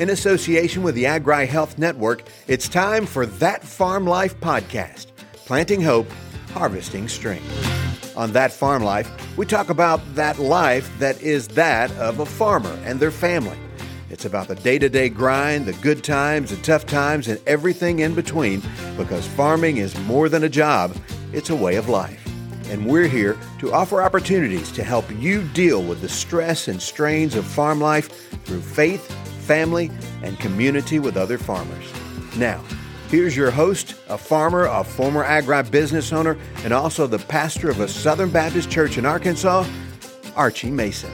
In association with the Agri Health Network, it's time for That Farm Life podcast planting hope, harvesting strength. On That Farm Life, we talk about that life that is that of a farmer and their family. It's about the day to day grind, the good times, the tough times, and everything in between because farming is more than a job, it's a way of life and we're here to offer opportunities to help you deal with the stress and strains of farm life through faith, family, and community with other farmers. Now, here's your host, a farmer, a former agribusiness owner, and also the pastor of a Southern Baptist church in Arkansas, Archie Mason.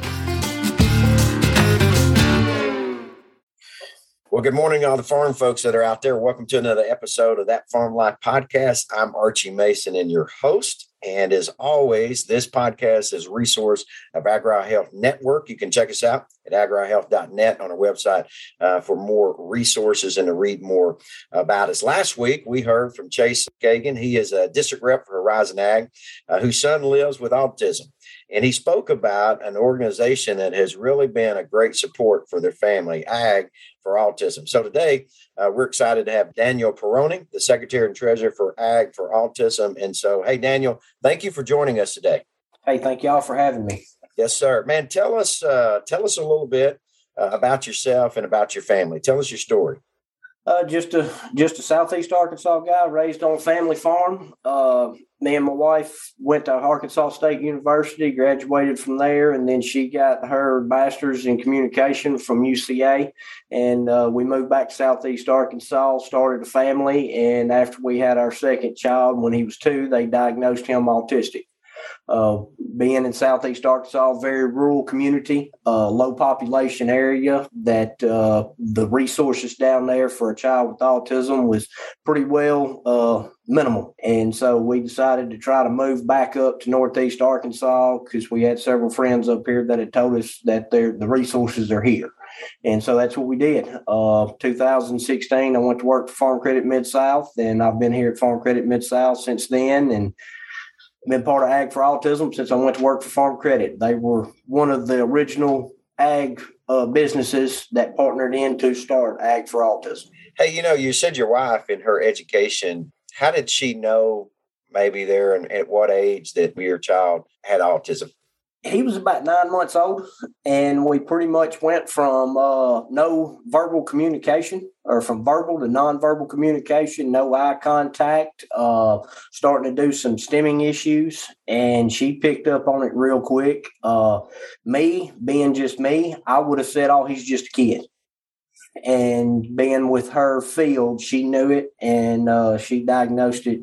Well, good morning, all the farm folks that are out there. Welcome to another episode of That Farm Life Podcast. I'm Archie Mason and your host. And as always, this podcast is a resource of Agri Health Network. You can check us out at agrihealth.net on our website uh, for more resources and to read more about us. Last week, we heard from Chase Kagan. He is a district rep for Horizon Ag, uh, whose son lives with autism. And he spoke about an organization that has really been a great support for their family, Ag for Autism. So today, uh, we're excited to have Daniel Peroni, the Secretary and Treasurer for Ag for Autism. And so, hey, Daniel, thank you for joining us today. Hey, thank y'all for having me. Yes, sir. Man, tell us uh, tell us a little bit uh, about yourself and about your family. Tell us your story. Uh, just a just a southeast Arkansas guy, raised on a family farm. Uh, me and my wife went to Arkansas State University, graduated from there, and then she got her master's in communication from UCA. And uh, we moved back to southeast Arkansas, started a family, and after we had our second child, when he was two, they diagnosed him autistic. Uh, being in southeast Arkansas, very rural community, uh, low population area, that uh, the resources down there for a child with autism was pretty well uh, minimal. And so we decided to try to move back up to northeast Arkansas because we had several friends up here that had told us that the resources are here. And so that's what we did. Uh, 2016, I went to work for Farm Credit Mid South, and I've been here at Farm Credit Mid South since then. And been part of Ag for Autism since I went to work for Farm Credit. They were one of the original ag uh, businesses that partnered in to start Ag for Autism. Hey, you know, you said your wife in her education, how did she know maybe there and at what age that your child had autism? he was about nine months old, and we pretty much went from uh, no verbal communication or from verbal to nonverbal communication, no eye contact, uh, starting to do some stimming issues, and she picked up on it real quick. Uh, me, being just me, I would have said, "Oh, he's just a kid." And being with her field, she knew it, and uh, she diagnosed it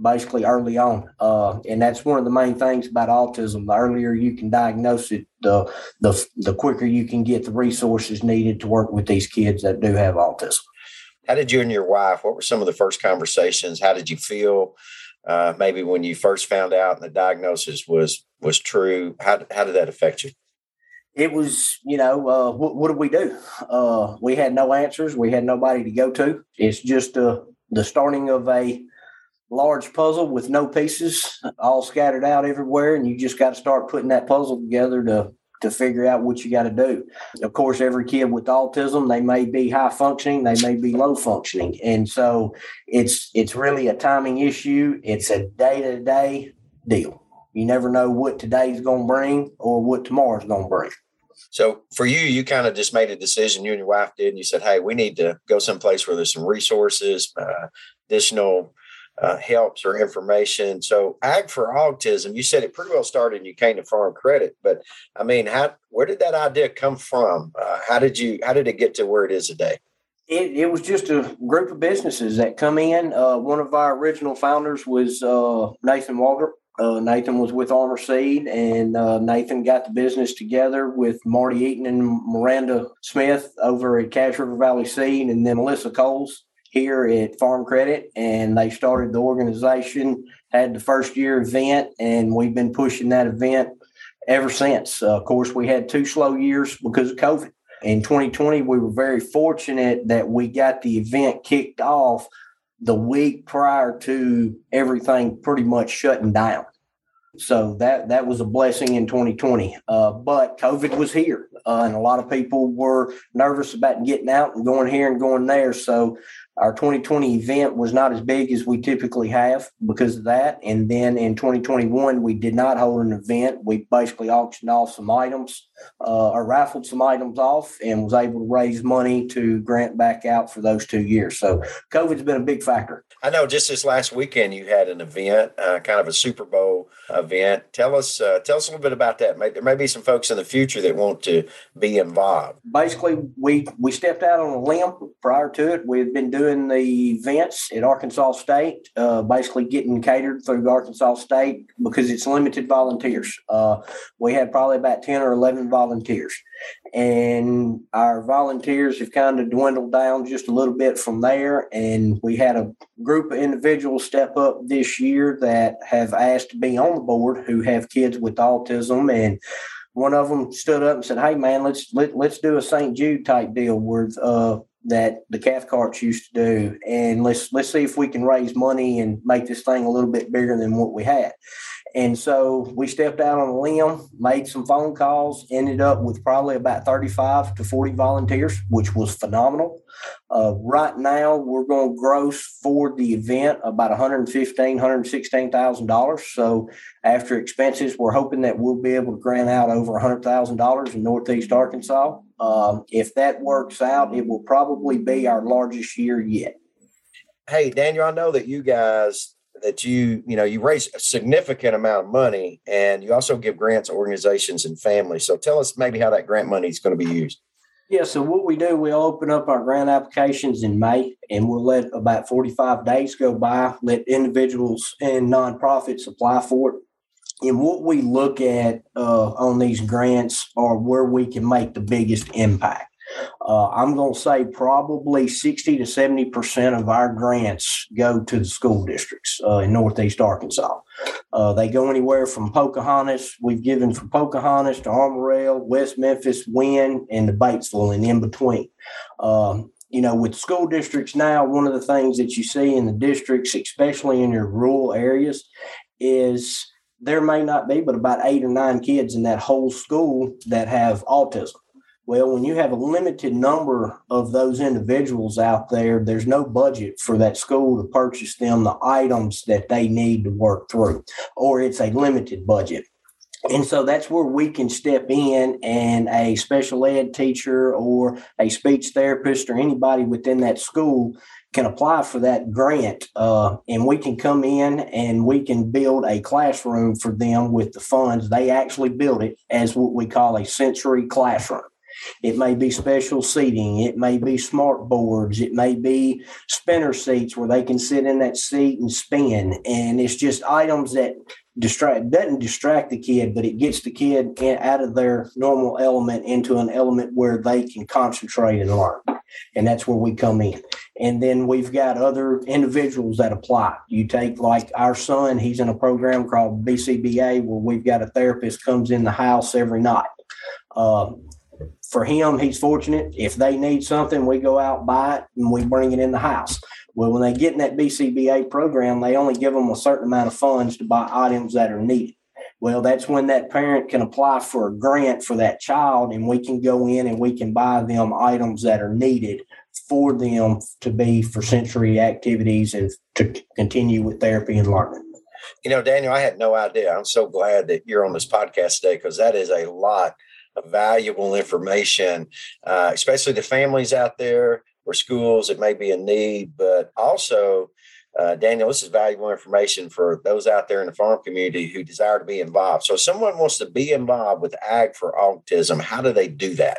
basically early on. Uh, and that's one of the main things about autism. The earlier you can diagnose it, the, the, the quicker you can get the resources needed to work with these kids that do have autism. How did you and your wife, what were some of the first conversations? How did you feel? Uh, maybe when you first found out and the diagnosis was was true, how how did that affect you? It was, you know, uh, what, what did we do? Uh, we had no answers. We had nobody to go to. It's just uh, the starting of a large puzzle with no pieces all scattered out everywhere and you just got to start putting that puzzle together to to figure out what you got to do. Of course, every kid with autism, they may be high functioning, they may be low functioning, and so it's it's really a timing issue. It's a day to day deal. You never know what today's going to bring or what tomorrow's going to bring. So for you, you kind of just made a decision. You and your wife did, and you said, "Hey, we need to go someplace where there's some resources, uh, additional uh, helps or information. So, Ag for Autism, you said it pretty well started and you came to Farm Credit, but I mean, how where did that idea come from? Uh, how did you how did it get to where it is today? It, it was just a group of businesses that come in. Uh, one of our original founders was uh, Nathan Walter. Uh, Nathan was with Armor Seed, and uh, Nathan got the business together with Marty Eaton and Miranda Smith over at Cache River Valley Seed, and then Melissa Coles here at Farm Credit, and they started the organization, had the first year event, and we've been pushing that event ever since. Uh, of course, we had two slow years because of COVID. In 2020, we were very fortunate that we got the event kicked off the week prior to everything pretty much shutting down. So that that was a blessing in 2020. Uh, but COVID was here, uh, and a lot of people were nervous about getting out and going here and going there. So our 2020 event was not as big as we typically have because of that. And then in 2021, we did not hold an event. We basically auctioned off some items uh, or raffled some items off and was able to raise money to grant back out for those two years. So COVID's been a big factor. I know just this last weekend you had an event, uh, kind of a Super Bowl event. Tell us, uh, tell us a little bit about that. There may be some folks in the future that want to be involved. Basically, we we stepped out on a limb prior to it. We had been doing the events at Arkansas State, uh, basically getting catered through Arkansas State because it's limited volunteers. Uh, we had probably about ten or eleven volunteers and our volunteers have kind of dwindled down just a little bit from there. And we had a group of individuals step up this year that have asked to be on the board who have kids with autism. And one of them stood up and said, "Hey, man, let's let, let's do a St. Jude type deal with uh, that the Cathcarts used to do, and let's let's see if we can raise money and make this thing a little bit bigger than what we had." And so we stepped out on a limb, made some phone calls, ended up with probably about 35 to 40 volunteers, which was phenomenal. Uh, right now, we're going to gross for the event about $115,000, $116,000. So after expenses, we're hoping that we'll be able to grant out over $100,000 in Northeast Arkansas. Um, if that works out, it will probably be our largest year yet. Hey, Daniel, I know that you guys that you you know you raise a significant amount of money and you also give grants to organizations and families. So tell us maybe how that grant money is going to be used. Yeah so what we do we'll open up our grant applications in may and we'll let about 45 days go by let individuals and nonprofits apply for it. And what we look at uh, on these grants are where we can make the biggest impact uh, I'm going to say probably 60 to 70% of our grants go to the school districts uh, in Northeast Arkansas. Uh, they go anywhere from Pocahontas, we've given from Pocahontas to Armorel, West Memphis, Wynne, and the Batesville and in between. Um, you know, with school districts now, one of the things that you see in the districts, especially in your rural areas, is there may not be but about eight or nine kids in that whole school that have autism. Well, when you have a limited number of those individuals out there, there's no budget for that school to purchase them the items that they need to work through, or it's a limited budget. And so that's where we can step in, and a special ed teacher or a speech therapist or anybody within that school can apply for that grant. Uh, and we can come in and we can build a classroom for them with the funds. They actually build it as what we call a sensory classroom. It may be special seating. It may be smart boards. It may be spinner seats where they can sit in that seat and spin. And it's just items that distract doesn't distract the kid, but it gets the kid in, out of their normal element into an element where they can concentrate and learn. And that's where we come in. And then we've got other individuals that apply. You take like our son, he's in a program called BCBA where we've got a therapist comes in the house every night. Uh, for him, he's fortunate. If they need something, we go out buy it and we bring it in the house. Well, when they get in that BCBA program, they only give them a certain amount of funds to buy items that are needed. Well, that's when that parent can apply for a grant for that child, and we can go in and we can buy them items that are needed for them to be for sensory activities and to continue with therapy and learning. You know, Daniel, I had no idea. I'm so glad that you're on this podcast today because that is a lot valuable information, uh, especially the families out there or schools that may be in need, but also, uh, Daniel, this is valuable information for those out there in the farm community who desire to be involved. So, if someone wants to be involved with Ag for Autism, how do they do that?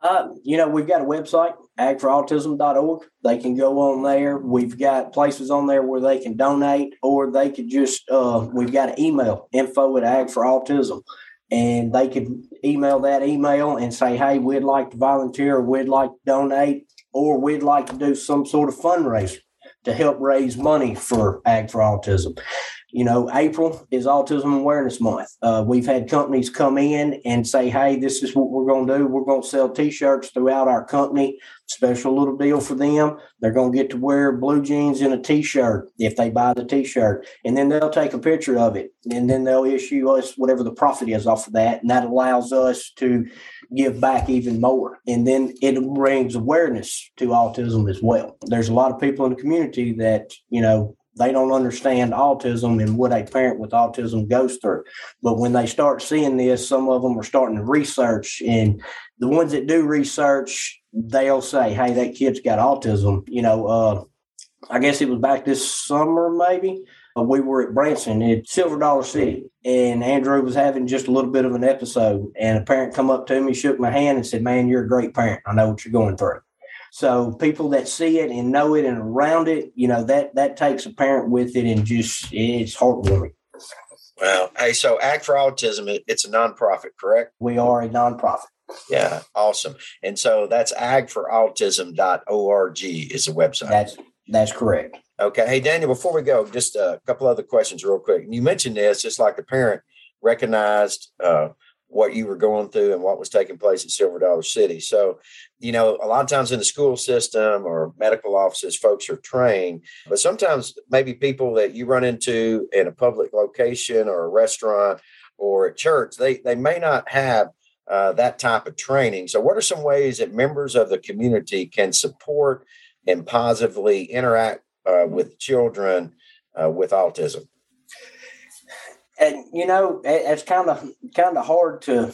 Uh, you know, we've got a website, agforautism.org. They can go on there. We've got places on there where they can donate, or they could just, uh, we've got an email, info at agforautism and they could email that email and say, hey, we'd like to volunteer, or we'd like to donate, or we'd like to do some sort of fundraiser to help raise money for Ag for Autism. You know, April is Autism Awareness Month. Uh, we've had companies come in and say, hey, this is what we're going to do. We're going to sell t shirts throughout our company. Special little deal for them. They're going to get to wear blue jeans and a t shirt if they buy the t shirt. And then they'll take a picture of it. And then they'll issue us whatever the profit is off of that. And that allows us to give back even more. And then it brings awareness to autism as well. There's a lot of people in the community that, you know, they don't understand autism and what a parent with autism goes through. But when they start seeing this, some of them are starting to research. And the ones that do research, they'll say, hey, that kid's got autism. You know, uh, I guess it was back this summer, maybe. Uh, we were at Branson at Silver Dollar City, and Andrew was having just a little bit of an episode. And a parent come up to me, shook my hand, and said, "Man, you're a great parent. I know what you're going through." So people that see it and know it and around it, you know, that that takes a parent with it and just it's heartwarming. Well, Hey, so Ag for Autism, it, it's a nonprofit, correct? We are a nonprofit. Yeah, awesome. And so that's agforautism.org is the website. That's that's correct. Okay. Hey, Daniel, before we go, just a couple other questions real quick. You mentioned this, just like the parent recognized uh, what you were going through and what was taking place at Silver Dollar City. So, you know, a lot of times in the school system or medical offices, folks are trained, but sometimes maybe people that you run into in a public location or a restaurant or at church, they they may not have uh, that type of training. So, what are some ways that members of the community can support and positively interact uh, with children uh, with autism? And you know it's kind of kind of hard to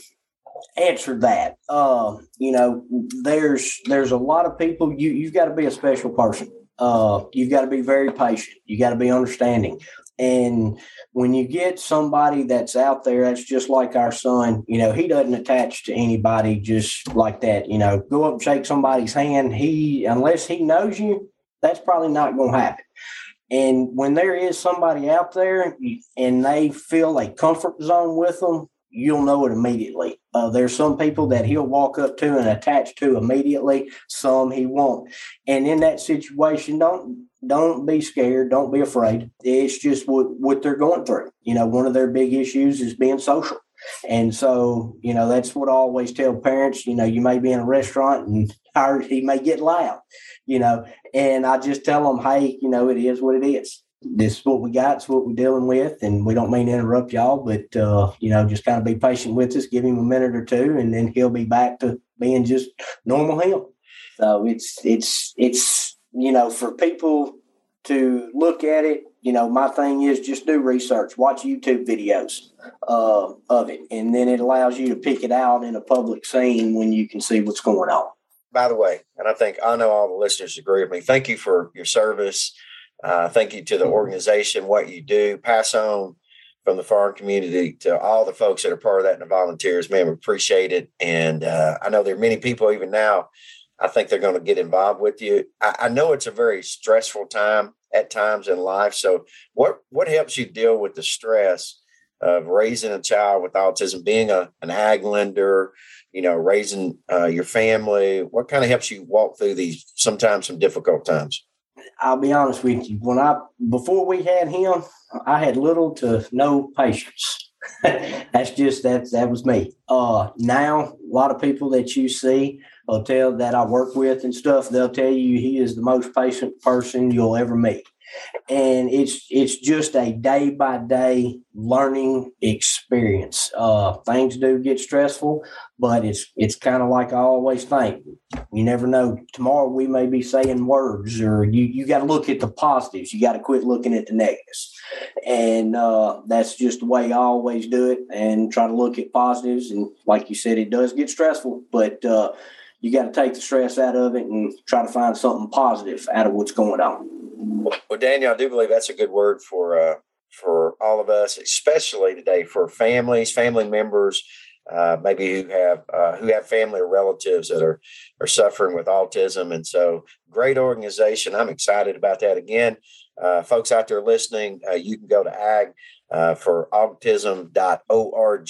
answer that. Uh, you know, there's there's a lot of people. You you've got to be a special person. Uh, you've got to be very patient. You got to be understanding. And when you get somebody that's out there, that's just like our son, you know, he doesn't attach to anybody just like that. You know, go up and shake somebody's hand. He, unless he knows you, that's probably not going to happen. And when there is somebody out there and they feel a comfort zone with them, you'll know it immediately. Uh, there's some people that he'll walk up to and attach to immediately. Some he won't. And in that situation, don't don't be scared. Don't be afraid. It's just what what they're going through. You know, one of their big issues is being social. And so, you know, that's what I always tell parents. You know, you may be in a restaurant and he may get loud, you know, and I just tell them, hey, you know, it is what it is. This is what we got. It's what we're dealing with. And we don't mean to interrupt y'all, but, uh, you know, just kind of be patient with us, give him a minute or two, and then he'll be back to being just normal him. So it's, it's, it's, you know, for people to look at it you know, my thing is just do research, watch YouTube videos uh, of it, and then it allows you to pick it out in a public scene when you can see what's going on. By the way, and I think I know all the listeners agree with me. Thank you for your service. Uh, thank you to the organization, what you do. Pass on from the farm community to all the folks that are part of that and the volunteers. Man, we appreciate it. And uh, I know there are many people even now. I think they're going to get involved with you. I, I know it's a very stressful time at times in life. So, what what helps you deal with the stress of raising a child with autism, being a an ag lender, you know, raising uh, your family? What kind of helps you walk through these sometimes some difficult times? I'll be honest with you. When I before we had him, I had little to no patience. That's just that that was me. Uh, now a lot of people that you see hotel that I work with and stuff, they'll tell you he is the most patient person you'll ever meet. And it's it's just a day by day learning experience. Uh, things do get stressful, but it's it's kind of like I always think. You never know. Tomorrow we may be saying words, or you you got to look at the positives. You got to quit looking at the negatives, and uh, that's just the way I always do it. And try to look at positives. And like you said, it does get stressful, but uh, you got to take the stress out of it and try to find something positive out of what's going on. Well, Daniel, I do believe that's a good word for uh, for all of us, especially today for families, family members, uh, maybe who have uh, who have family or relatives that are are suffering with autism. And so, great organization. I'm excited about that. Again, uh, folks out there listening, uh, you can go to Ag uh, for autism.org.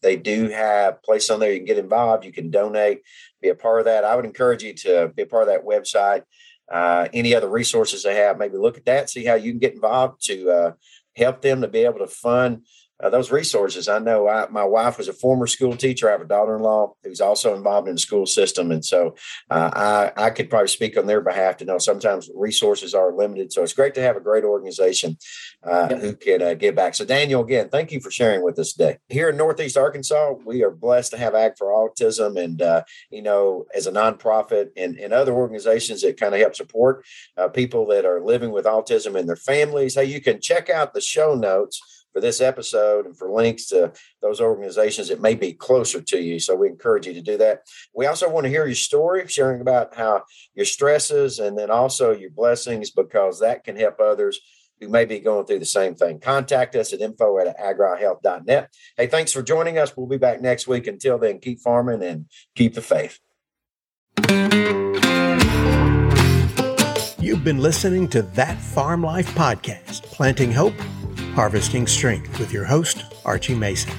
They do have place on there you can get involved. You can donate, be a part of that. I would encourage you to be a part of that website. Uh, any other resources they have, maybe look at that, see how you can get involved to uh, help them to be able to fund uh, those resources. I know I, my wife was a former school teacher. I have a daughter-in-law who's also involved in the school system, and so uh, I, I could probably speak on their behalf to know sometimes resources are limited. So it's great to have a great organization uh, yep. who can uh, give back. So Daniel, again, thank you for sharing with us today. Here in Northeast Arkansas, we are blessed to have Ag for Autism, and uh, you know, as a nonprofit and, and other organizations that kind of help support uh, people that are living with autism and their families. Hey, you can check out the show notes for this episode and for links to those organizations that may be closer to you. So we encourage you to do that. We also want to hear your story, sharing about how your stresses and then also your blessings, because that can help others who may be going through the same thing. Contact us at info at agrihealth.net. Hey, thanks for joining us. We'll be back next week. Until then, keep farming and keep the faith. You've been listening to That Farm Life podcast, planting hope Harvesting Strength with your host, Archie Mason.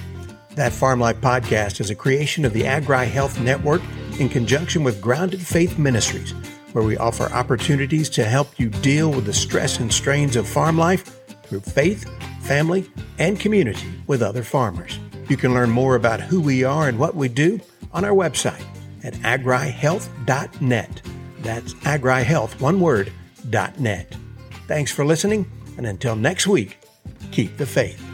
That Farm Life podcast is a creation of the Agri Health Network in conjunction with Grounded Faith Ministries, where we offer opportunities to help you deal with the stress and strains of farm life through faith, family, and community with other farmers. You can learn more about who we are and what we do on our website at agrihealth.net. That's agrihealth, one word, dot .net. Thanks for listening, and until next week, keep the faith.